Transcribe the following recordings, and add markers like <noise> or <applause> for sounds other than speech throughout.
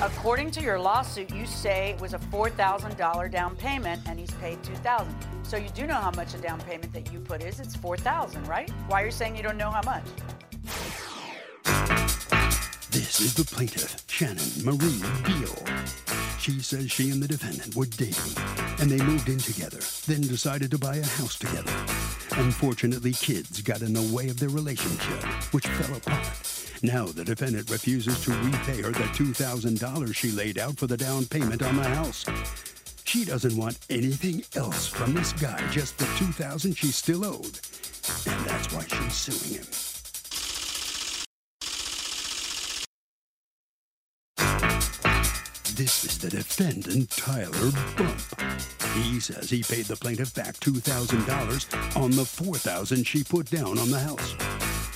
According to your lawsuit, you say it was a $4,000 down payment and he's paid 2000 So you do know how much a down payment that you put is. It's 4000 right? Why are you saying you don't know how much? This is the plaintiff, Shannon Marie Beal. She says she and the defendant were dating, and they moved in together, then decided to buy a house together. Unfortunately, kids got in the way of their relationship, which fell apart. Now the defendant refuses to repay her the $2,000 she laid out for the down payment on the house. She doesn't want anything else from this guy, just the 2000 she still owed. And that's why she's suing him. This is the defendant, Tyler Bump. He says he paid the plaintiff back $2,000 on the 4,000 she put down on the house.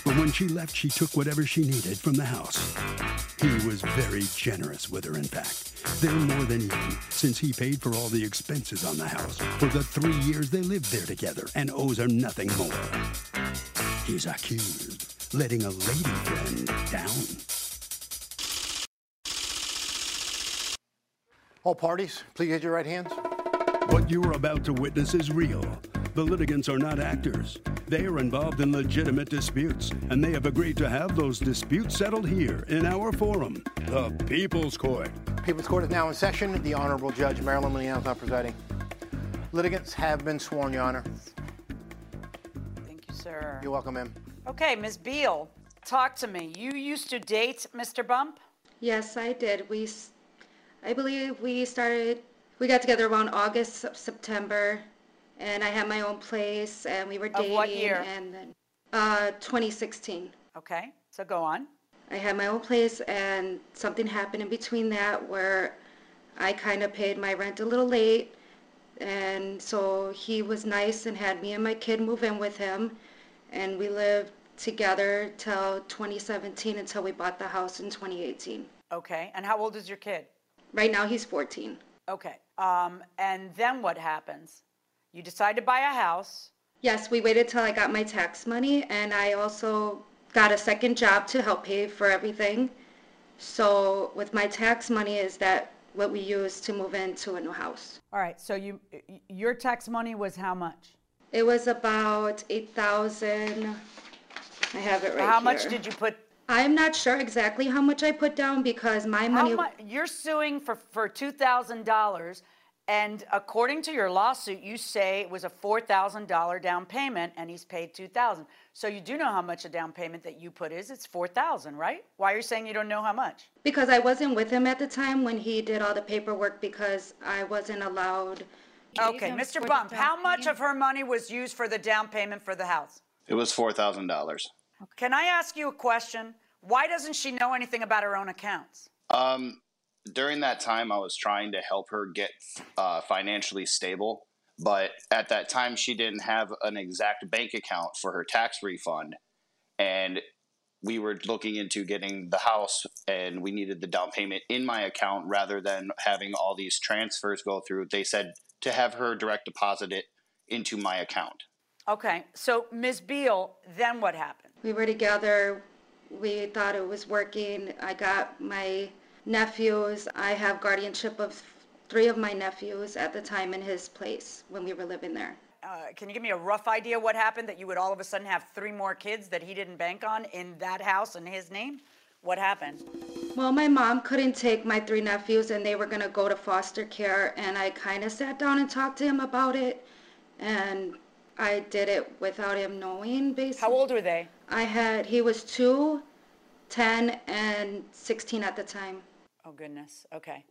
But when she left, she took whatever she needed from the house. He was very generous with her, in fact. They're more than even, since he paid for all the expenses on the house for the three years they lived there together and owes her nothing more. He's accused letting a lady friend down. All parties, please raise your right hands. What you're about to witness is real. The litigants are not actors. They are involved in legitimate disputes, and they have agreed to have those disputes settled here in our forum, the People's Court. People's Court is now in session. The Honorable Judge Marilyn Milian is now presiding. Litigants have been sworn, Your Honor. Thank you, sir. You're welcome, ma'am. Okay, Ms. Beal, talk to me. You used to date Mr. Bump? Yes, I did. We, s- I believe we started, we got together around August, Sep- September, and I had my own place, and we were dating. Of what year? And then, uh, 2016. Okay, so go on. I had my own place, and something happened in between that where I kind of paid my rent a little late, and so he was nice and had me and my kid move in with him, and we lived together till 2017 until we bought the house in 2018. Okay, and how old is your kid? Right now, he's 14. Okay, um, and then what happens? You decide to buy a house. Yes, we waited till I got my tax money, and I also got a second job to help pay for everything. So with my tax money is that what we use to move into a new house. All right, so you your tax money was how much? It was about 8,000. I have it right how much did you put? I'm not sure exactly how much I put down because my money. You're suing for, for $2,000, and according to your lawsuit, you say it was a $4,000 down payment and he's paid 2000 So you do know how much a down payment that you put is. It's 4000 right? Why are you saying you don't know how much? Because I wasn't with him at the time when he did all the paperwork because I wasn't allowed. Okay, Mr. Bump, how much of her money was used for the down payment for the house? It was $4,000. Okay. Can I ask you a question? Why doesn't she know anything about her own accounts? Um, during that time, I was trying to help her get uh, financially stable, but at that time, she didn't have an exact bank account for her tax refund. And we were looking into getting the house and we needed the down payment in my account rather than having all these transfers go through. They said to have her direct deposit it into my account. Okay, so Ms. Beal, then what happened? we were together. We thought it was working. I got my nephews. I have guardianship of three of my nephews at the time in his place when we were living there. Uh, can you give me a rough idea what happened that you would all of a sudden have three more kids that he didn't bank on in that house in his name? What happened? Well, my mom couldn't take my three nephews and they were going to go to foster care. And I kind of sat down and talked to him about it. And I did it without him knowing, basically. How old were they? I had, he was two, 10, and 16 at the time. Oh, goodness. Okay.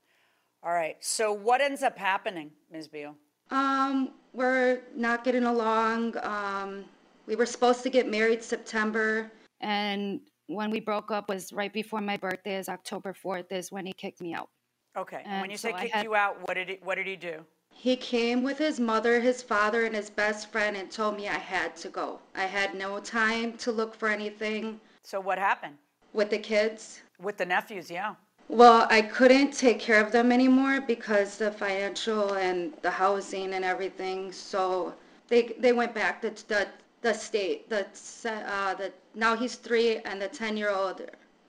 All right. So what ends up happening, Ms. Beal? Um, we're not getting along. Um, we were supposed to get married September. And when we broke up was right before my birthday is October 4th is when he kicked me out. Okay. And when you so say kicked had- you out, what did he, what did he do? He came with his mother, his father, and his best friend and told me I had to go. I had no time to look for anything So what happened with the kids. with the nephews? Yeah. Well, I couldn't take care of them anymore because the financial and the housing and everything. So they they went back to the the state. The uh, the now he's three and the ten year old.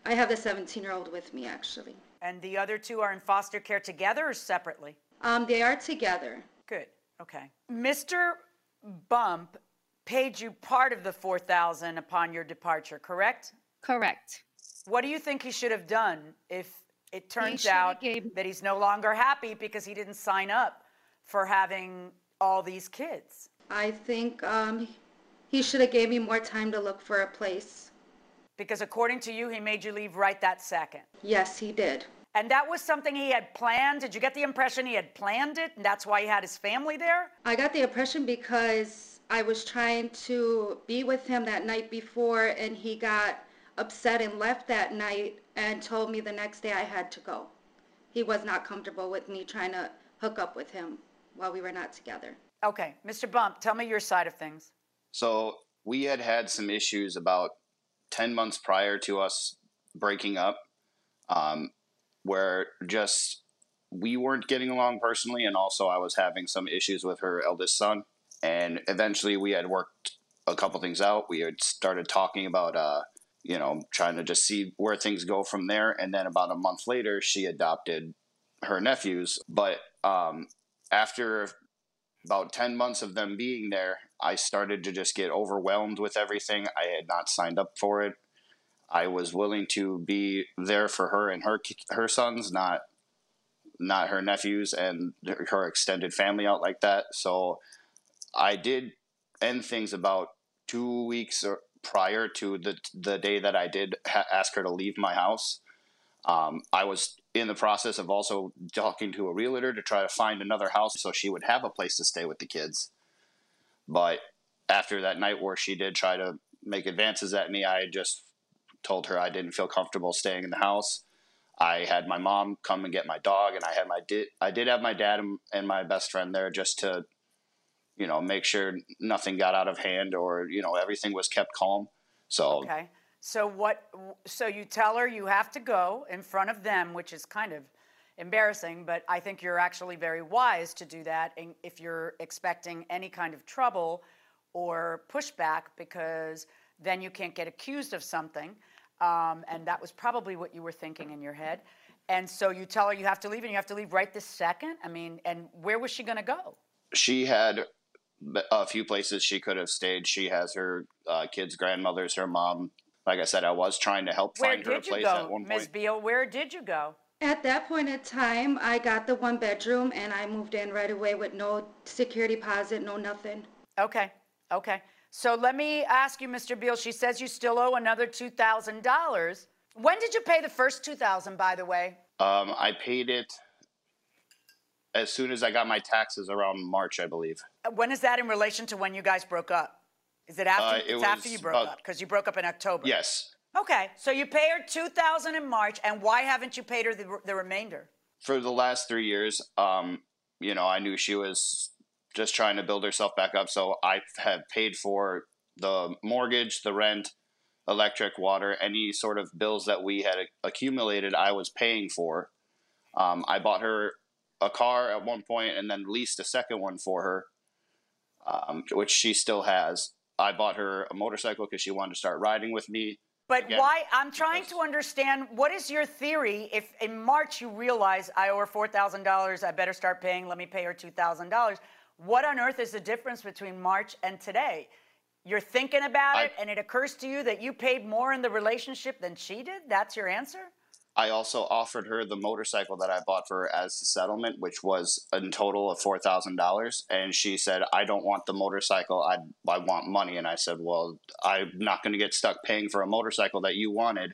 I have the seventeen year old with me actually. And the other two are in foster care together or separately? Um, they are together. Good. Okay. Mr. Bump paid you part of the 4000 upon your departure, correct? Correct. What do you think he should have done if it turns out gave- that he's no longer happy because he didn't sign up for having all these kids? I think um, he should have gave me more time to look for a place. Because according to you, he made you leave right that second. Yes, he did. And that was something he had planned. Did you get the impression he had planned it and that's why he had his family there? I got the impression because I was trying to be with him that night before and he got upset and left that night and told me the next day I had to go. He was not comfortable with me trying to hook up with him while we were not together. Okay, Mr. Bump, tell me your side of things. So we had had some issues about 10 months prior to us breaking up um, where just we weren't getting along personally. And also, I was having some issues with her eldest son. And eventually, we had worked a couple things out. We had started talking about, uh, you know, trying to just see where things go from there. And then about a month later, she adopted her nephews. But um, after about 10 months of them being there, I started to just get overwhelmed with everything. I had not signed up for it. I was willing to be there for her and her her sons, not not her nephews and her extended family out like that. So I did end things about two weeks or prior to the the day that I did ha- ask her to leave my house. Um, I was in the process of also talking to a realtor to try to find another house so she would have a place to stay with the kids. But after that night where she did try to make advances at me, I just told her I didn't feel comfortable staying in the house. I had my mom come and get my dog, and I had my did I did have my dad and, and my best friend there just to, you know, make sure nothing got out of hand or you know everything was kept calm. So Okay. So what? So you tell her you have to go in front of them, which is kind of embarrassing, but I think you're actually very wise to do that in- if you're expecting any kind of trouble or pushback, because then you can't get accused of something. Um, and that was probably what you were thinking in your head. And so you tell her you have to leave, and you have to leave right this second. I mean, and where was she going to go? she had a few places she could have stayed. She has her uh, kids' grandmothers, her mom. Like I said, I was trying to help Where find her a did you place at go, one Ms. point. Beal? Where did you go? At that point in time, I got the one bedroom and I moved in right away with no security deposit, no nothing. Okay, okay. So let me ask you, Mr. Beal. She says you still owe another two thousand dollars. When did you pay the first two thousand? By the way. Um, I paid it as soon as I got my taxes around March, I believe. Uh, When is that in relation to when you guys broke up? Is it after? Uh, it it's after you broke about- up because you broke up in October. Yes. Okay, so you pay her two thousand in March, and why haven't you paid her the, the remainder? For the last three years, um, you know, I knew she was just trying to build herself back up. So I have paid for the mortgage, the rent, electric, water, any sort of bills that we had accumulated, I was paying for. Um, I bought her a car at one point and then leased a second one for her, um, which she still has. I bought her a motorcycle because she wanted to start riding with me. But Again, why? I'm trying to understand what is your theory if in March you realize I owe her $4,000, I better start paying, let me pay her $2,000. What on earth is the difference between March and today? You're thinking about I- it and it occurs to you that you paid more in the relationship than she did? That's your answer? I also offered her the motorcycle that I bought for her as the settlement, which was in total of four thousand dollars. And she said, "I don't want the motorcycle. I I want money." And I said, "Well, I'm not going to get stuck paying for a motorcycle that you wanted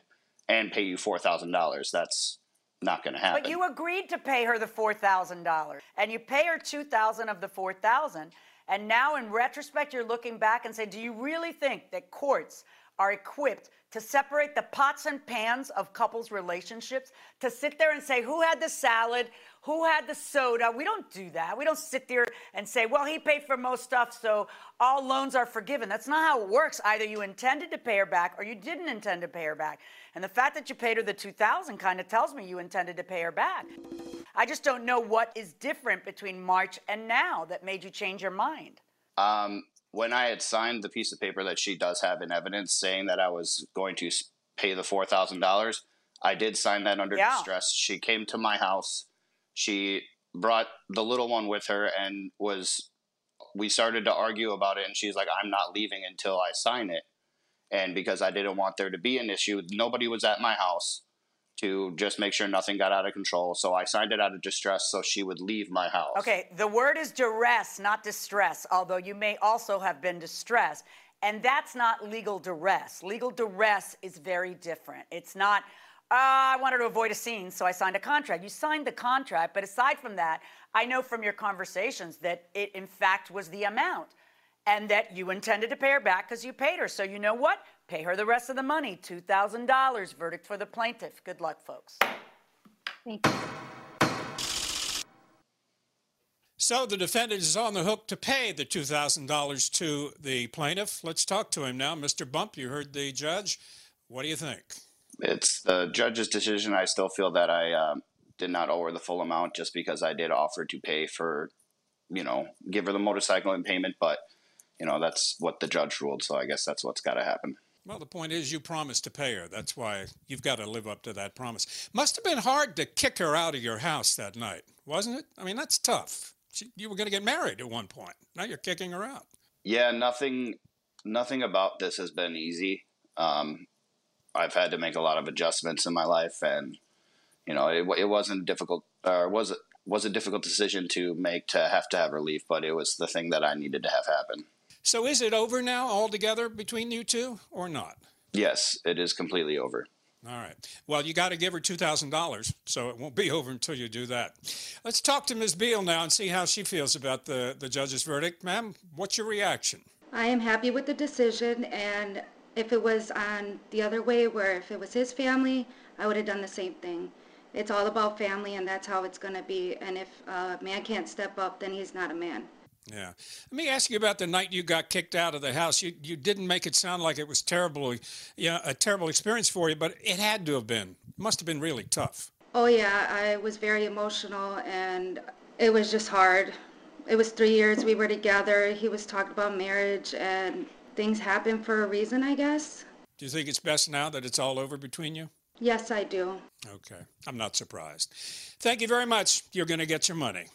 and pay you four thousand dollars. That's not going to happen." But you agreed to pay her the four thousand dollars, and you pay her two thousand of the four thousand. And now, in retrospect, you're looking back and say, "Do you really think that courts are equipped to separate the pots and pans of couples' relationships, to sit there and say, who had the salad, who had the soda. We don't do that. We don't sit there and say, well, he paid for most stuff, so all loans are forgiven. That's not how it works. Either you intended to pay her back or you didn't intend to pay her back. And the fact that you paid her the 2000 kind of tells me you intended to pay her back. I just don't know what is different between March and now that made you change your mind. Um, when I had signed the piece of paper that she does have in evidence saying that I was going to pay the four thousand dollars, I did sign that under yeah. distress. She came to my house. She brought the little one with her and was. We started to argue about it, and she's like, "I'm not leaving until I sign it." And because I didn't want there to be an issue, nobody was at my house to just make sure nothing got out of control. So I signed it out of distress so she would leave my house. Okay, the word is duress, not distress, although you may also have been distressed. And that's not legal duress. Legal duress is very different. It's not, uh, I wanted to avoid a scene, so I signed a contract. You signed the contract, but aside from that, I know from your conversations that it, in fact, was the amount and that you intended to pay her back because you paid her. So you know what? Pay her the rest of the money $2,000. Verdict for the plaintiff. Good luck, folks. Thank you. So the defendant is on the hook to pay the $2,000 to the plaintiff. Let's talk to him now. Mr. Bump, you heard the judge. What do you think? It's the judge's decision. I still feel that I uh, did not owe her the full amount just because I did offer to pay for, you know, give her the motorcycle in payment, but, you know, that's what the judge ruled. So I guess that's what's got to happen. Well, the point is, you promised to pay her. That's why you've got to live up to that promise. Must have been hard to kick her out of your house that night, wasn't it? I mean, that's tough. She, you were going to get married at one point. Now you're kicking her out. Yeah, nothing, nothing about this has been easy. Um, I've had to make a lot of adjustments in my life, and you know, it, it wasn't difficult, or was it was a difficult decision to make to have to have relief, but it was the thing that I needed to have happen. So is it over now altogether between you two or not? Yes, it is completely over. All right. Well, you got to give her $2,000, so it won't be <laughs> over until you do that. Let's talk to Ms. Beal now and see how she feels about the, the judge's verdict. Ma'am, what's your reaction? I am happy with the decision, and if it was on the other way, where if it was his family, I would have done the same thing. It's all about family, and that's how it's going to be. And if a man can't step up, then he's not a man. Yeah. Let me ask you about the night you got kicked out of the house. You you didn't make it sound like it was terrible, you know, a terrible experience for you, but it had to have been. It must have been really tough. Oh yeah, I was very emotional and it was just hard. It was 3 years we were together. He was talking about marriage and things happen for a reason, I guess. Do you think it's best now that it's all over between you? Yes, I do. Okay. I'm not surprised. Thank you very much. You're going to get your money.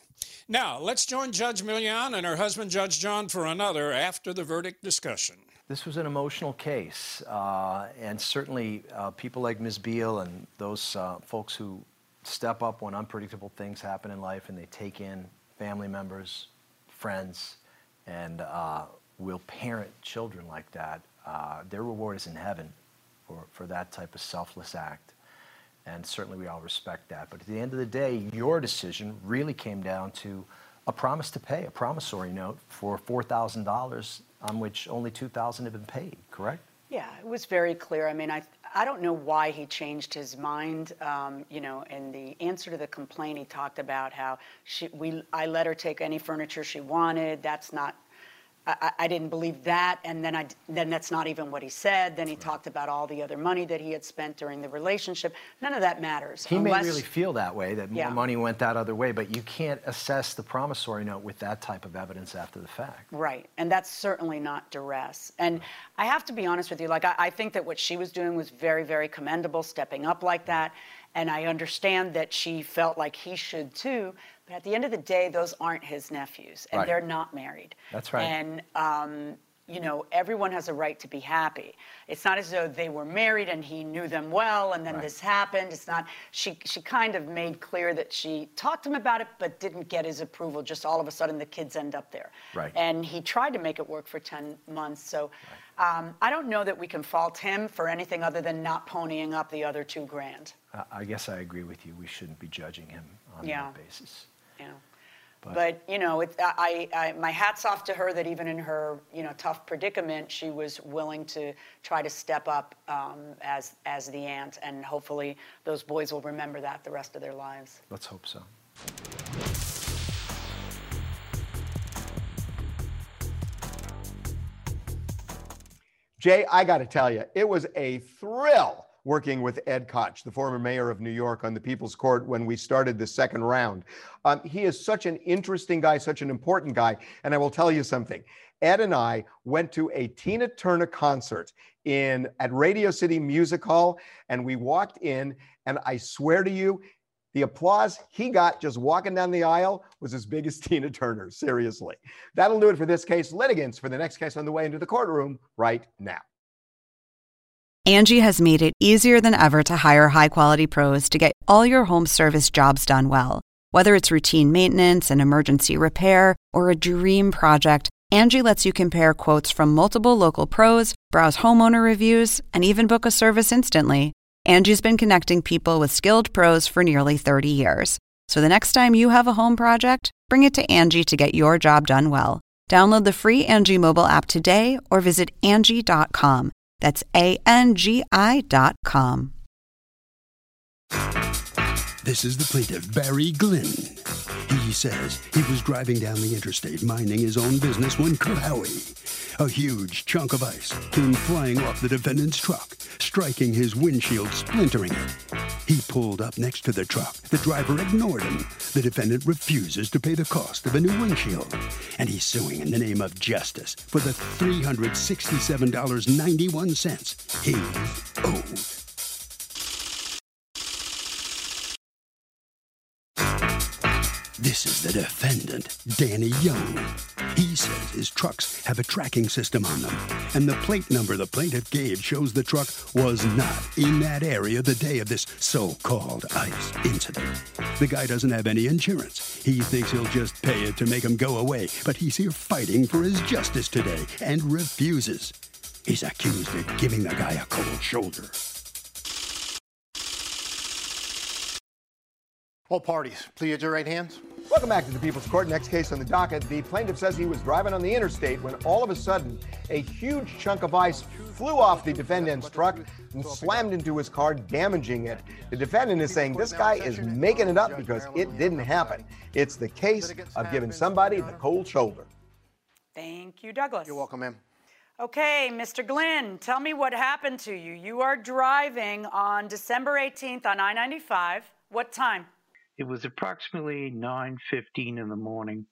Now, let's join Judge Milian and her husband, Judge John, for another after the verdict discussion. This was an emotional case, uh, and certainly uh, people like Ms. Beal and those uh, folks who step up when unpredictable things happen in life and they take in family members, friends, and uh, will parent children like that, uh, their reward is in heaven for, for that type of selfless act and certainly we all respect that. But at the end of the day, your decision really came down to a promise to pay, a promissory note for $4,000 on which only 2000 had been paid, correct? Yeah, it was very clear. I mean, I, I don't know why he changed his mind. Um, you know, in the answer to the complaint, he talked about how she, we, I let her take any furniture she wanted. That's not I, I, didn't believe that, and then I then that's not even what he said. Then he talked about all the other money that he had spent during the relationship. None of that matters. He unless, may really feel that way, that yeah. more money went that other way, but you can't assess the promissory note with that type of evidence after the fact. Right, and that's certainly not duress. And right. I have to be honest with you, like I, I think that what she was doing was very, very commendable, stepping up like that. And I understand that she felt like he should too. But at the end of the day, those aren't his nephews, and right. they're not married. That's right. And um, you know, everyone has a right to be happy. It's not as though they were married and he knew them well, and then right. this happened. It's not. She she kind of made clear that she talked to him about it, but didn't get his approval. Just all of a sudden, the kids end up there. Right. And he tried to make it work for ten months. So. Right. Um, I don't know that we can fault him for anything other than not ponying up the other two grand. I guess I agree with you. We shouldn't be judging him on yeah. that basis. Yeah. But, but you know, it, I, I, my hat's off to her that even in her you know tough predicament, she was willing to try to step up um, as as the aunt, and hopefully those boys will remember that the rest of their lives. Let's hope so. Jay, I got to tell you, it was a thrill working with Ed Koch, the former mayor of New York, on the People's Court when we started the second round. Um, he is such an interesting guy, such an important guy. And I will tell you something. Ed and I went to a Tina Turner concert in at Radio City Music Hall, and we walked in, and I swear to you, the applause he got just walking down the aisle was as big as <laughs> Tina Turner. Seriously. That'll do it for this case. Litigants for the next case on the way into the courtroom right now. Angie has made it easier than ever to hire high quality pros to get all your home service jobs done well. Whether it's routine maintenance, an emergency repair, or a dream project, Angie lets you compare quotes from multiple local pros, browse homeowner reviews, and even book a service instantly. Angie's been connecting people with skilled pros for nearly 30 years. So the next time you have a home project, bring it to Angie to get your job done well. Download the free Angie mobile app today or visit Angie.com. That's A N G I.com. This is the plaintiff, Barry Glynn. He says he was driving down the interstate minding his own business when Kerhowie, a huge chunk of ice, came flying off the defendant's truck, striking his windshield, splintering it. He pulled up next to the truck. The driver ignored him. The defendant refuses to pay the cost of a new windshield, and he's suing in the name of justice for the $367.91 he owed. This is the defendant, Danny Young. He says his trucks have a tracking system on them, and the plate number the plaintiff gave shows the truck was not in that area the day of this so called ice incident. The guy doesn't have any insurance. He thinks he'll just pay it to make him go away, but he's here fighting for his justice today and refuses. He's accused of giving the guy a cold shoulder. All parties, please at your right hands. Welcome back to the People's Court. Next case on the docket. The plaintiff says he was driving on the interstate when all of a sudden a huge chunk of ice flew off the defendant's truck and slammed into his car, damaging it. The defendant is saying this guy is making it up because it didn't happen. It's the case of giving somebody the cold shoulder. Thank you, Douglas. You're welcome, ma'am. Okay, Mr. Glynn, tell me what happened to you. You are driving on December 18th on I 95. What time? It was approximately 9:15 in the morning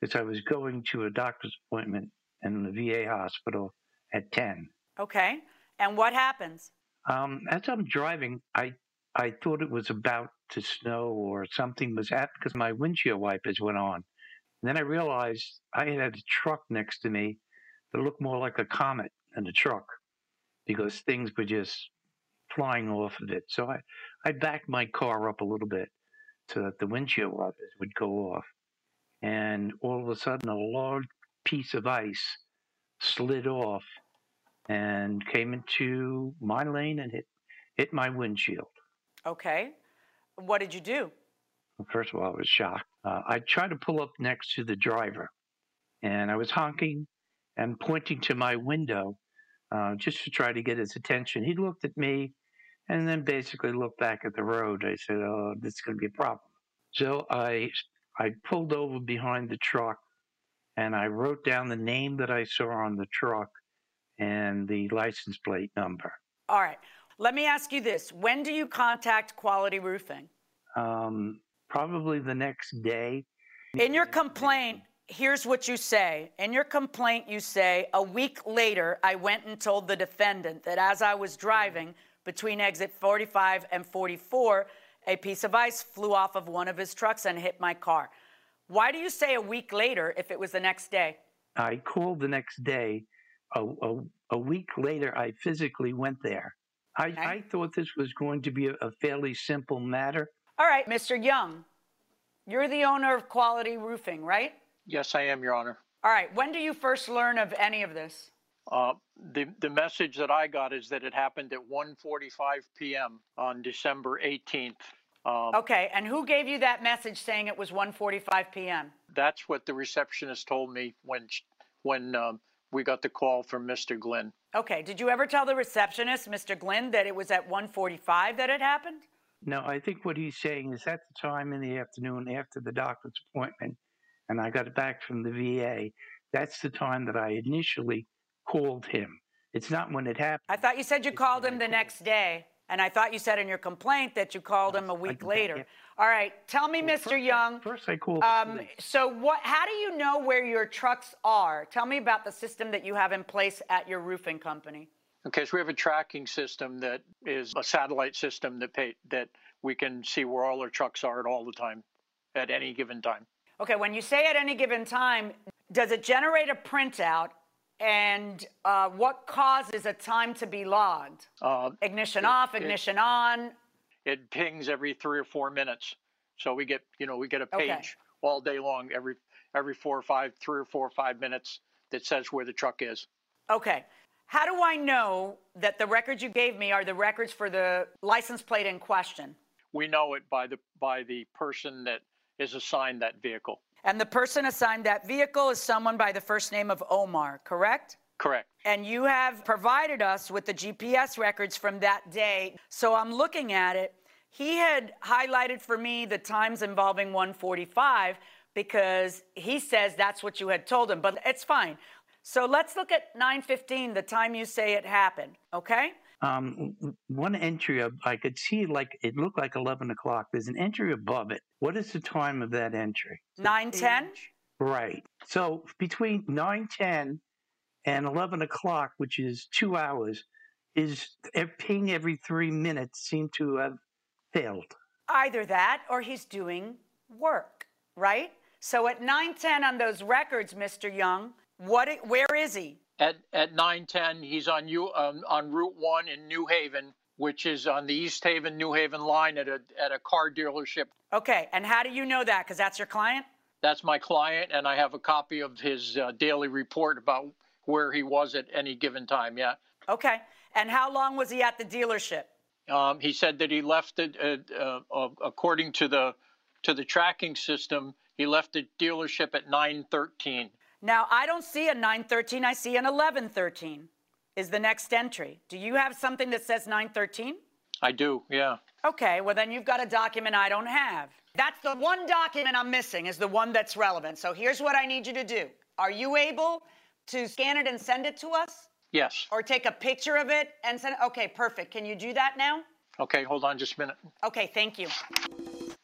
because I was going to a doctor's appointment in the VA hospital at 10. Okay. And what happens? Um, as I'm driving, I I thought it was about to snow or something was happening because my windshield wipers went on. And then I realized I had a truck next to me that looked more like a comet than a truck because things were just flying off of it. So I, I backed my car up a little bit so that the windshield wipers would go off. And all of a sudden, a large piece of ice slid off and came into my lane and hit, hit my windshield. Okay. What did you do? First of all, I was shocked. Uh, I tried to pull up next to the driver, and I was honking and pointing to my window uh, just to try to get his attention. He looked at me and then basically looked back at the road. I said, "Oh, this is going to be a problem." So I I pulled over behind the truck, and I wrote down the name that I saw on the truck and the license plate number. All right. Let me ask you this: When do you contact Quality Roofing? Um, probably the next day. In your complaint, here's what you say. In your complaint, you say, a week later, I went and told the defendant that as I was driving between exit 45 and 44, a piece of ice flew off of one of his trucks and hit my car. Why do you say a week later if it was the next day? I called the next day. A, a, a week later, I physically went there. I, Okay. I thought this was going to be a, a fairly simple matter. All right, Mr. Young, you're the owner of Quality Roofing, right? Yes, I am, Your Honor. All right, when do you first learn of any of this? Uh, the the message that I got is that it happened at 1:45 p.m. on December 18th. Um, Okay, and who gave you that message saying it was 1:45 p.m.? That's what the receptionist told me when when um, we got the call from Mr. Glenn. Okay, did you ever tell the receptionist, Mr. Glynn, that it was at 1:45 that it happened? No, I think what he's saying is at the time in the afternoon after the doctor's appointment, and I got it back from the VA, that's the time that I initially called him. It's not when it happened. I thought you said you called him the next day, and I thought you said in your complaint that you called him a week later. All right, tell me, Mr. Young. First, I called. Um, so what? How do you know where your trucks are? Tell me about the system that you have in place at your roofing company. Okay, so we have a tracking system that is a satellite system that pay, that we can see where all our trucks are at all the time, at any given time. Okay, when you say at any given time, does it generate a printout? And uh, what causes a time to be logged? Uh, Ignition it- off, it- ignition on. It pings every three or four minutes, so we get you know we get a Okay. page all day long every every four or five, three or four or five minutes that says where the truck is. Okay. How do I know that the records you gave me are the records for the license plate in question? We know it by the by the person that is assigned that vehicle. And the person assigned that vehicle is someone by the first name of Omar, correct? Correct. And you have provided us with the GPS records from that day. So I'm looking at it. He had highlighted for me the times involving 145 because he says that's what you had told him, but it's fine. So let's look at 915, the time you say it happened, okay? Um, w- w- one entry of, I could see like it looked like 11 o'clock. There's an entry above it. What is the time of that entry? 910? Right. So between 9:10 and 11 o'clock, which is two hours, is ping every three minutes seem to have failed. Either that or he's doing work, right? So at 910 on those records, Mr. Young, what where is he? At at nine ten, he's on you um, on Route One in New Haven, which is on the East Haven New Haven line at a at a car dealership. Okay, and how do you know that? Because that's your client? That's my client, and I have a copy of his uh, daily report about where he was at any given time. Yeah. Okay. And how long was he at the dealership? Um, he said that he left it, uh, uh, uh, according to the to the tracking system. He left the dealership at 9:13. Now, I don't see a 913, I see an 1113 is the next entry. Do you have something that says 913? I do. Yeah. Okay, well, then you've got a document I don't have. That's the one document I'm missing, is the one that's relevant. So here's what I need you to do. Are you able to scan it and send it to us? Yes. Or take a picture of it and send it? Okay, perfect. Can you do that now? Okay. Hold on just a minute. Okay, thank you.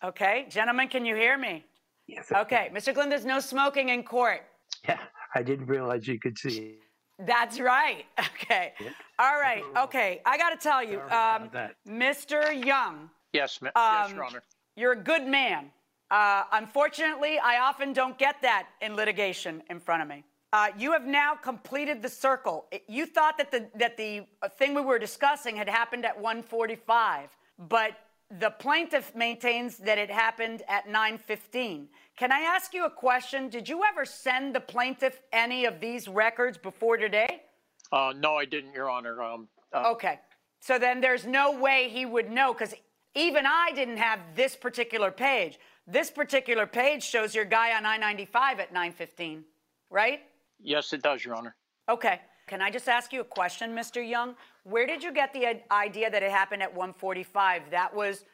Okay, gentlemen, can you hear me? Yes. Okay, Mr. Glenn, there's no smoking in court. Yeah, I didn't realize you could see. That's right. <laughs> Okay. All right. Okay. I got to tell you, um. Mr. Young, Yes, ma- yes, Um, Your Honor. you're a good man. Uh, unfortunately, I often don't get that in litigation in front of me. Uh, you have now completed the circle. It- You thought that the that the uh, thing we were discussing had happened at 1:45, but the plaintiff maintains that it happened at 9:15. Can I ask you a question? Did you ever send the plaintiff any of these records before today? Uh, no, I didn't, Your Honor. Um, uh, Okay. So then there's no way he would know because even I didn't have this particular page. This particular page shows your guy on I 95 at 915, right? Yes, it does, Your Honor. Okay. Can I just ask you a question, Mr. Young? Where did you get the idea that it happened at 145? That was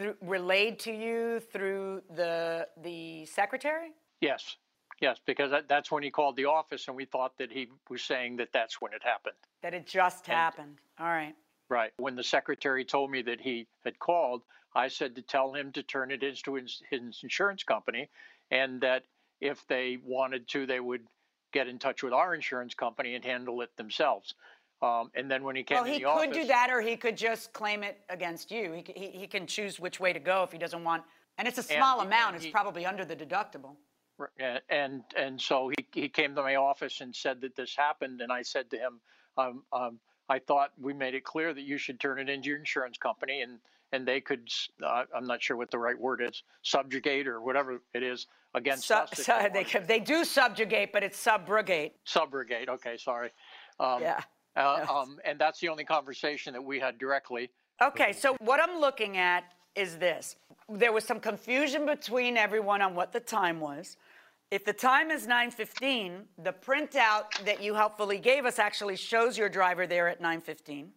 through, relayed to you through the the secretary? Yes, yes, because that, that's when he called the office, and we thought that he was saying that that's when it happened. That it just happened. All right. Right. When the secretary told me that he had called, I said to tell him to turn it into his, his insurance company, and that if they wanted to, they would get in touch with our insurance company and handle it themselves. Um, and then when he came to the office. Well, he could office, do that, or he could just claim it against you. He, he, he can choose which way to go if he doesn't want. And it's a small he- amount. and It's probably under the deductible. And and so he, he came to my office and said that this happened and i said to him um, um, i thought we made it clear that you should turn it into your insurance company and and they could uh, i'm not sure what the right word is subjugate or whatever it is against Su- us su- they they, they do subjugate, but it's subrogate. subrogate okay sorry um, Yeah. Uh, um, and that's the only conversation that we had directly Okay, so what I'm looking at is this. there was some confusion between everyone on what the time was. If the time is 9:15, the printout that you helpfully gave us actually shows your driver there at 9:15.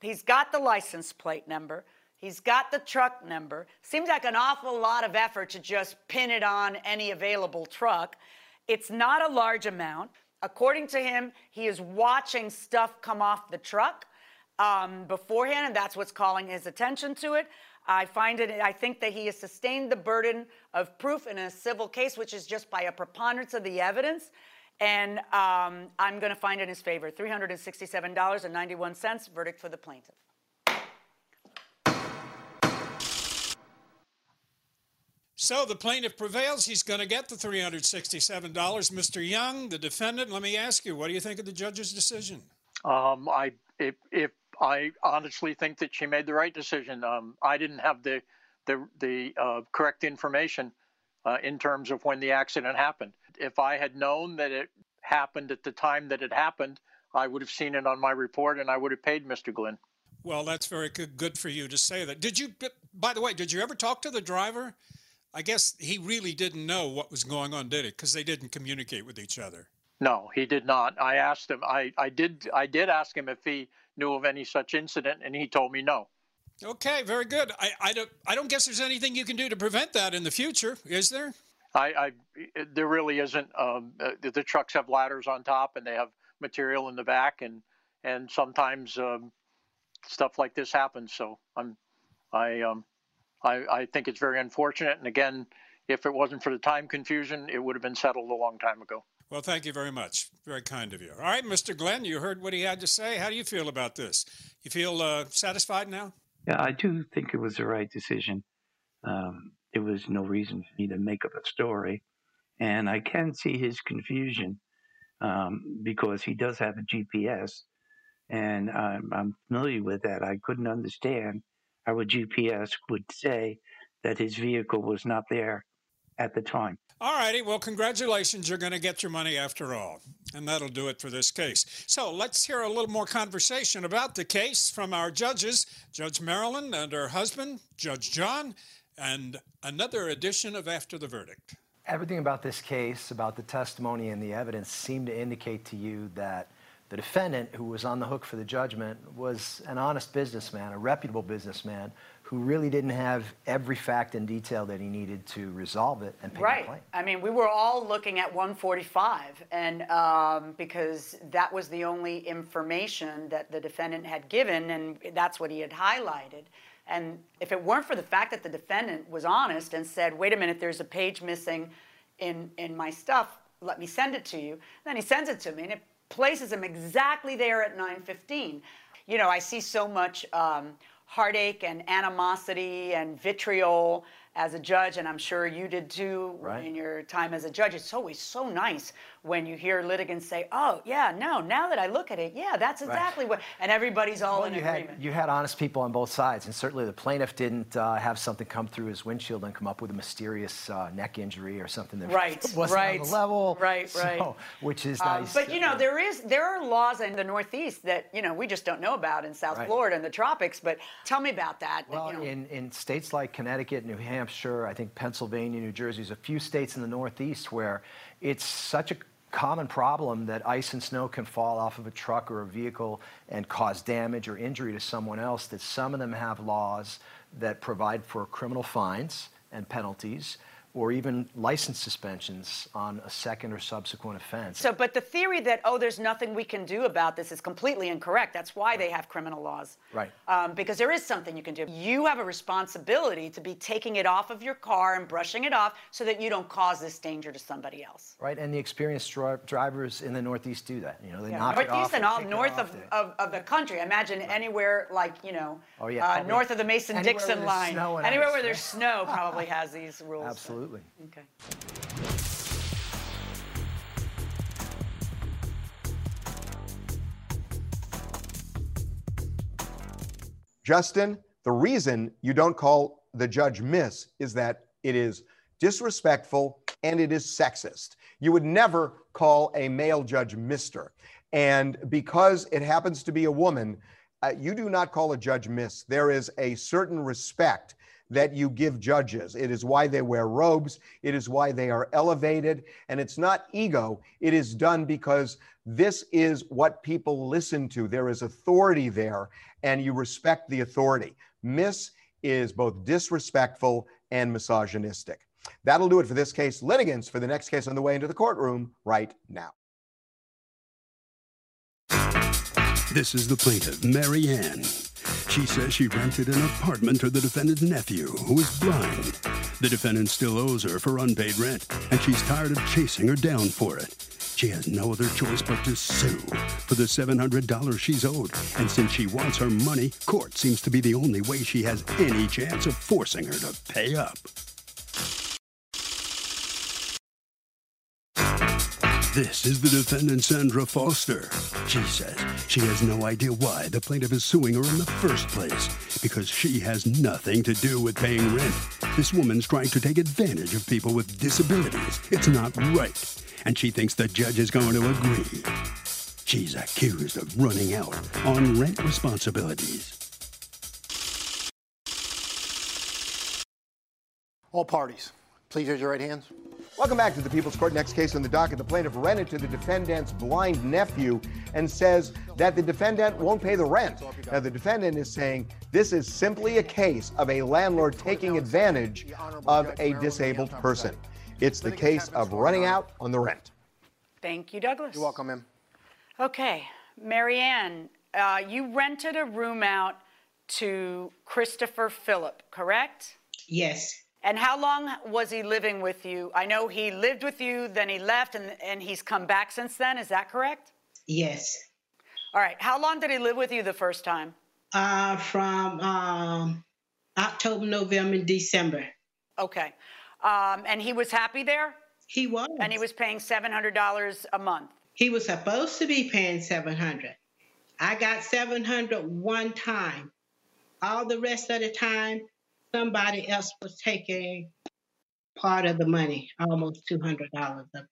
He's got the license plate number. He's got the truck number. Seems like an awful lot of effort to just pin it on any available truck. It's not a large amount. According to him, he is watching stuff come off the truck um, beforehand, and that's what's calling his attention to it. I find it, I think that he has sustained the burden of proof in a civil case, which is just by a preponderance of the evidence. And um, I'm going to find in his favor $367.91, verdict for the plaintiff. So the plaintiff prevails. He's going to get the $367. Mr. Young, the defendant, let me ask you, what do you think of the judge's decision? Um, I if, if I honestly think that she made the right decision. Um, I didn't have the the the uh, correct information uh, in terms of when the accident happened. If I had known that it happened at the time that it happened, I would have seen it on my report and I would have paid Mr. Glynn. Well, that's very good, good for you to say that. Did you, by the way, did you ever talk to the driver? I guess he really didn't know what was going on, did he? Because they didn't communicate with each other. No, he did not. I asked him. I, I did. I did ask him if he knew of any such incident, and he told me no. Okay, very good. I, I don't I don't guess there's anything you can do to prevent that in the future, is there? I, I there really isn't. Um, uh, the, the, trucks have ladders on top, and they have material in the back, and and sometimes um, stuff like this happens. So I'm I um I, I think it's very unfortunate. And again, if it wasn't for the time confusion, it would have been settled a long time ago. Well, thank you very much. Very kind of you. All right, Mr. Glenn, you heard what he had to say. How do you feel about this? You feel uh, satisfied now? Yeah, I do think it was the right decision. Um, there was no reason for me to make up a story. And I can see his confusion um, because he does have a GPS. And I'm, I'm familiar with that. I couldn't understand how a GPS would say that his vehicle was not there at the time. All righty. Well, congratulations. You're going to get your money after all. And that'll do it for this case. So let's hear a little more conversation about the case from our judges, Judge Marilyn and her husband, Judge John, and another edition of After the Verdict. Everything about this case, about the testimony and the evidence, seemed to indicate to you that the defendant, who was on the hook for the judgment, was an honest businessman, a reputable businessman who really didn't have every fact and detail that he needed to resolve it and pay right. the claim. I mean, we were all looking at 145, and um, because that was the only information that the defendant had given, and that's what he had highlighted. And if it weren't for the fact that the defendant was honest and said, "Wait a minute, there's a page missing in in my stuff. Let me send it to you," then he sends it to me, and it places him exactly there at 9:15. You know, I see so much. Um, heartache and animosity and vitriol as a judge, and I'm sure you did too right. in your time as a judge. It's always so nice when you hear litigants say, "Oh, yeah, no, now that I look at it, yeah, that's exactly right. what," and everybody's all well, in you agreement. Had, you had honest people on both sides, and certainly the plaintiff didn't uh, have something come through his windshield and come up with a mysterious uh, neck injury or something that right, <laughs> wasn't right, on the level. Right, right. So, which is um, nice. But you know, there is there are laws in the Northeast that you know we just don't know about in South right. Florida and the tropics. But tell me about that. Well, you know. in in states like Connecticut, New Hampshire, I think Pennsylvania, New Jersey, there's a few states in the Northeast where it's such a common problem that ice and snow can fall off of a truck or a vehicle and cause damage or injury to someone else, that some of them have laws that provide for criminal fines and penalties or even license suspensions on a second or subsequent offense. So, but the theory that, oh, there's nothing we can do about this is completely incorrect. That's why they have criminal laws. Right. Um, because there is something you can do. You have a responsibility to be taking it off of your car and brushing it off so that you don't cause this danger to somebody else. Right, and the experienced dri- drivers in the Northeast do that. You know, they yeah. knock Northeast it off and all north of, of, of, the country. Imagine right. anywhere like, you know, oh, yeah, uh, north of the Mason-Dixon line. Anywhere ice. where there's snow <laughs> probably has these rules. Absolutely. Okay. Justin, the reason you don't call the judge miss is that it is disrespectful and it is sexist. You would never call a male judge mister. And because it happens to be a woman, uh, you do not call a judge miss. There is a certain respect that you give judges. It is why they wear robes. It is why they are elevated. And it's not ego. It is done because this is what people listen to. There is authority there, and you respect the authority. Miss is both disrespectful and misogynistic. That'll do it for this case. Litigants for the next case on the way into the courtroom right now. This is the plaintiff, Mary Ann. She says she rented an apartment to the defendant's nephew, who is blind. The defendant still owes her for unpaid rent, and she's tired of chasing her down for it. She has no other choice but to sue for the $700 she's owed. And since she wants her money, court seems to be the only way she has any chance of forcing her to pay up. This is the defendant, Sandra Foster. She says she has no idea why the plaintiff is suing her in the first place because she has nothing to do with paying rent. This woman's trying to take advantage of people with disabilities. It's not right. And she thinks the judge is going to agree. She's accused of running out on rent responsibilities. All parties, please raise your right hands. Welcome back to the People's Court. Next case on the docket. The plaintiff rented to the defendant's blind nephew and says that the defendant won't pay the rent. Now, the defendant is saying this is simply a case of a landlord taking advantage of a disabled person. It's the case of running out on the rent. Thank you, Douglas. You're welcome, ma'am. Okay, Marianne, uh, you rented a room out to Christopher Phillip, correct? Yes. And how long was he living with you? I know he lived with you, then he left, and, and he's come back since then. Is that correct? Yes. All right. How long did he live with you the first time? Uh, from um, October, November, and December. Okay. Um, and he was happy there? He was. And he was paying $700 a month? He was supposed to be paying 700 I got 700 one time. All the rest of the time, somebody else was taking part of the money, almost $200 of it.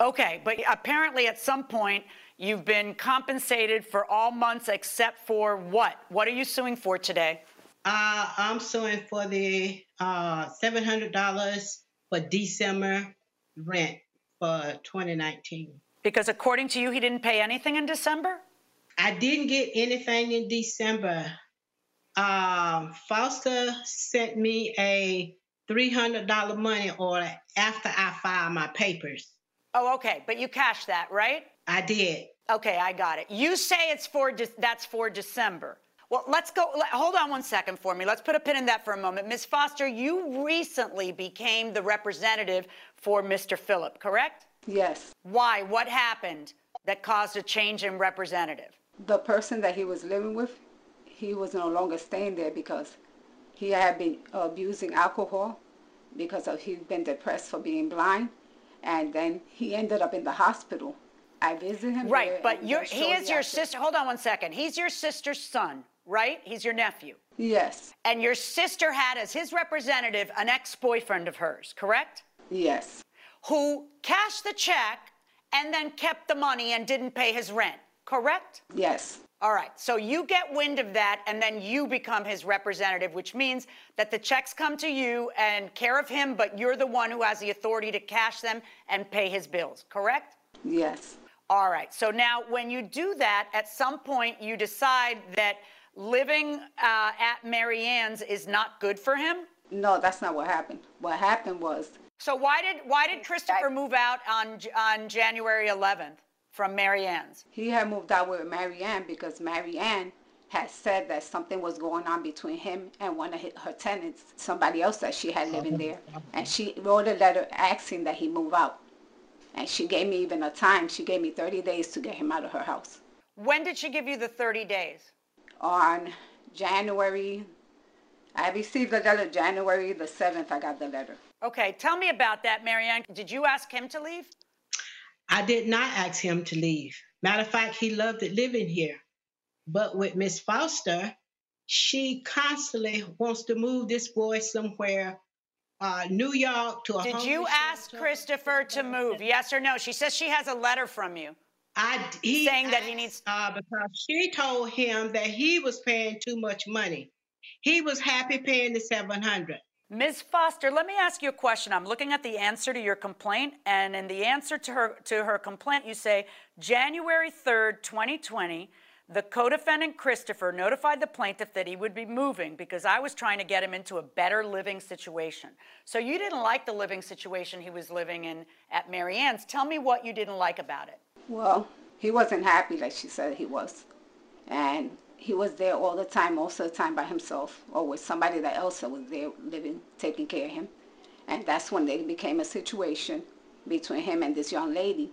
Okay, but apparently at some point you've been compensated for all months except for what? What are you suing for today? Uh, I'm suing for the uh, $700 for December rent for 2019. Because according to you, he didn't pay anything in December? I didn't get anything in December. Uh, Foster sent me a $300 money order after I filed my papers. Oh, okay, but you cashed that, right? I did. Okay, I got it. You say it's for De- that's for December. Well, let's go. Let, hold on one second for me. Let's put a pin in that for a moment. Ms. Foster, you recently became the representative for Mr. Phillip, correct? Yes. Why? What happened that caused a change in representative? The person that he was living with, he was no longer staying there because he had been abusing alcohol because of he'd been depressed for being blind, and then he ended up in the hospital. I visited him. Right, but he is your after- sister. Hold on one second. He's your sister's son, right? He's your nephew. Yes. And your sister had as his representative an ex boyfriend of hers, correct? Yes. Who cashed the check and then kept the money and didn't pay his rent, correct? Yes. All right, so you get wind of that and then you become his representative, which means that the checks come to you and care of him, but you're the one who has the authority to cash them and pay his bills, correct? Yes. All right, so now when you do that, at some point you decide that living uh, at Mary Ann's is not good for him? No, that's not what happened. What happened was So why did why did Christopher move out on on January 11th from Mary Ann's? he had moved out with Mary Ann because Mary Ann had said that something was going on between him and one of her tenants, somebody else that she had living there. And she wrote a letter asking that he move out. And she gave me even a time. She gave me 30 days to get him out of her house. When did she give you the 30 days? On January, I received the letter January the 7th, I got the letter. Okay, tell me about that, Marianne. Did you ask him to leave? I did not ask him to leave. Matter of fact, he loved it living here. But with Miss Foster, she constantly wants to move this boy somewhere, uh, New York to a home. Did you ask shelter. Christopher to move? Yes or no? She says she has a letter from you. I he saying that he needs uh, because she told him that he was paying too much money. He was happy paying the seven hundred. Ms. Foster, let me ask you a question. I'm looking at the answer to your complaint, and in the answer to her to her complaint, you say January 3rd, 2020, the co-defendant Christopher notified the plaintiff that he would be moving because I was trying to get him into a better living situation. So you didn't like the living situation he was living in at Marianne's. Tell me what you didn't like about it. Well, he wasn't happy like she said he was. And he was there all the time, most of the time by himself, or with somebody that else that was there living, taking care of him. And that's when they became a situation between him and this young lady.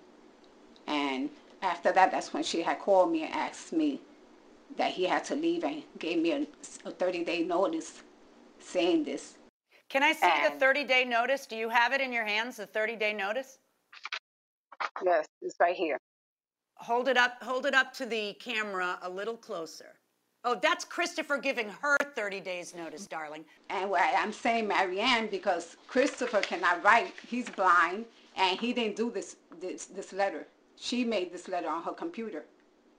And after that, that's when she had called me and asked me that he had to leave and gave me a, a 30 day notice saying this. Can I see and the 30 day notice? Do you have it in your hands, the 30 day notice? Yes, it's right here. Hold it up, hold it up to the camera a little closer. Oh, that's Christopher giving her 30 days notice, darling. And I'm saying Marianne because Christopher cannot write. He's blind and he didn't do this this this letter. She made this letter on her computer.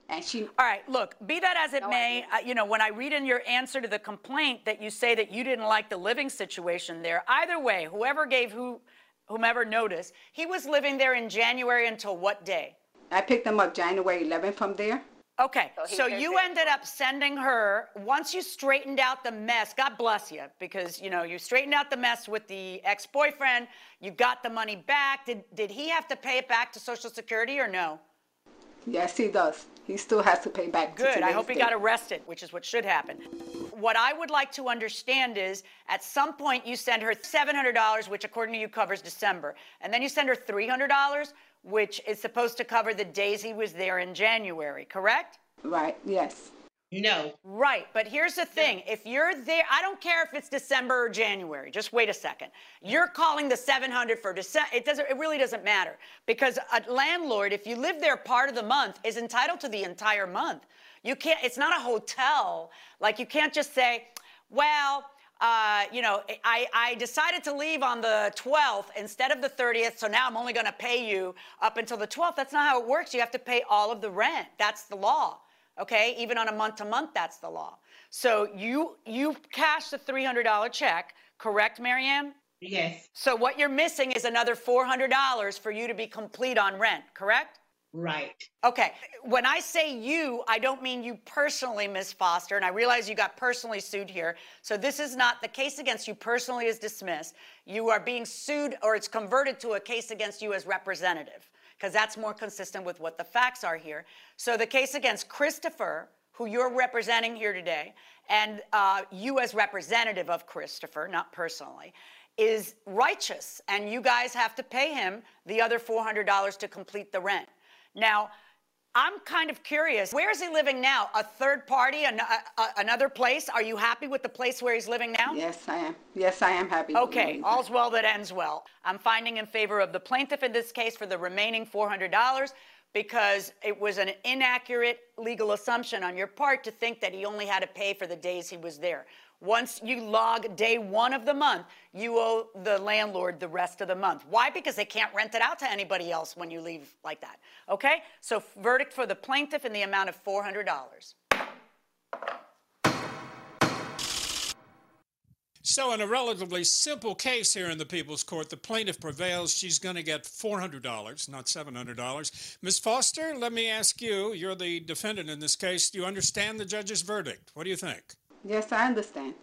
And she All right, look, be that as it no may, uh, you know, when I read in your answer to the complaint that you say that you didn't like the living situation there, either way, whoever gave who whomever notice, he was living there in January until what day? I picked him up January 11th from there. Okay, so, so you ended up sending her once you straightened out the mess. God bless you, because you know you straightened out the mess with the ex-boyfriend. You got the money back. Did did he have to pay it back to Social Security or no? Yes, he does. He still has to pay back. Good. I hope he got arrested, which is what should happen. What I would like to understand is, at some point you send her seven hundred dollars, which according to you covers December, and then you send her three hundred dollars which is supposed to cover the days he was there in January, correct? Right, yes. No. Right, but here's the thing. If you're there, I don't care if it's December or January. Just wait a second. You're calling the 700 for December. It doesn't it really doesn't matter because a landlord if you live there part of the month is entitled to the entire month. You can't it's not a hotel. Like you can't just say, "Well, uh, you know, I, I decided to leave on the 12th instead of the 30th, so now I'm only going to pay you up until the 12th. That's not how it works. You have to pay all of the rent. That's the law. Okay, even on a month to month, that's the law. So you you cash the $300 check, correct, Marianne? Yes. So what you're missing is another $400 for you to be complete on rent, correct? Right. Okay. When I say you, I don't mean you personally, Ms. Foster, and I realize you got personally sued here. So this is not the case against you personally is dismissed. You are being sued or it's converted to a case against you as representative because that's more consistent with what the facts are here. So the case against Christopher, who you're representing here today, and uh, you as representative of Christopher, not personally, is righteous, and you guys have to pay him the other $400 to complete the rent. Now, I'm kind of curious. Where is he living now? A third party, an, a, a, another place? Are you happy with the place where he's living now? Yes, I am. Yes, I am happy. Okay, all's well that ends well. I'm finding in favor of the plaintiff in this case for the remaining $400 because it was an inaccurate legal assumption on your part to think that he only had to pay for the days he was there. Once you log day one of the month, you owe the landlord the rest of the month. Why? Because they can't rent it out to anybody else when you leave like that. Okay? So, verdict for the plaintiff in the amount of $400. So, in a relatively simple case here in the People's Court, the plaintiff prevails. She's going to get $400, not $700. Ms. Foster, let me ask you you're the defendant in this case. Do you understand the judge's verdict? What do you think? Yes, I understand.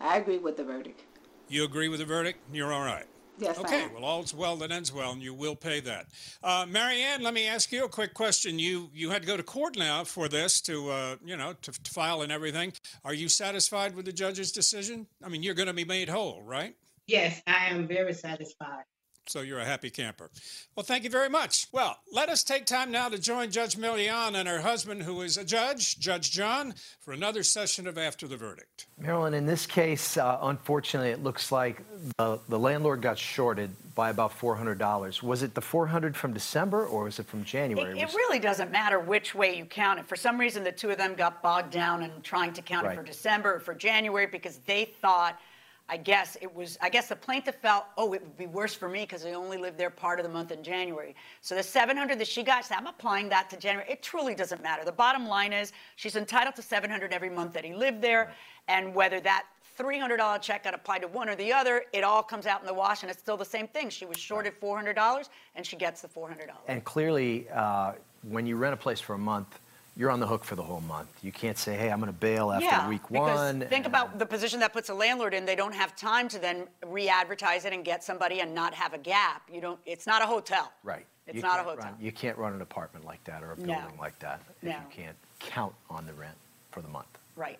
I agree with the verdict. You agree with the verdict? You're all right. Yes. Okay. Well, all's well that ends well, and you will pay that. Uh, Marianne, let me ask you a quick question. You you had to go to court now for this to uh, you know to, to file and everything. Are you satisfied with the judge's decision? I mean, you're going to be made whole, right? Yes, I am very satisfied. So you're a happy camper. Well, thank you very much. Well, let us take time now to join Judge Milian and her husband, who is a judge, Judge John, for another session of After the Verdict. Marilyn, in this case, uh, unfortunately, it looks like the, the landlord got shorted by about $400. Was it the 400 from December or was it from January? It, it really doesn't matter which way you count it. For some reason, the two of them got bogged down in trying to count right. it for December or for January because they thought – I guess it was, I guess the plaintiff felt, oh, it would be worse for me because I only lived there part of the month in January. So the 700 that she got, I'm applying that to January. It truly doesn't matter. The bottom line is she's entitled to 700 every month that he lived there. And whether that $300 check got applied to one or the other, it all comes out in the wash and it's still the same thing. She was shorted $400 and she gets the $400. And clearly, uh, when you rent a place for a month, you're on the hook for the whole month. You can't say, hey, I'm going to bail after yeah, week because one. Think about the position that puts a landlord in. They don't have time to then re-advertise it and get somebody and not have a gap. You don't. It's not a hotel. Right. It's You not a hotel. run- you can't run an apartment like that or a No. building like that if No. you can't count on the rent for the month. Right.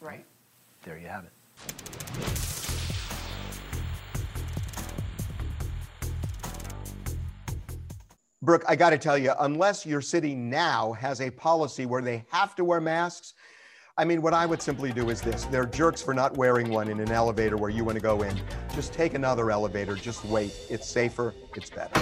Right. Right. There you have it. Brooke, I got to tell you, unless your city now has a policy where they have to wear masks, I mean, what I would simply do is this they're jerks for not wearing one in an elevator where you want to go in. Just take another elevator, just wait. It's safer, it's better.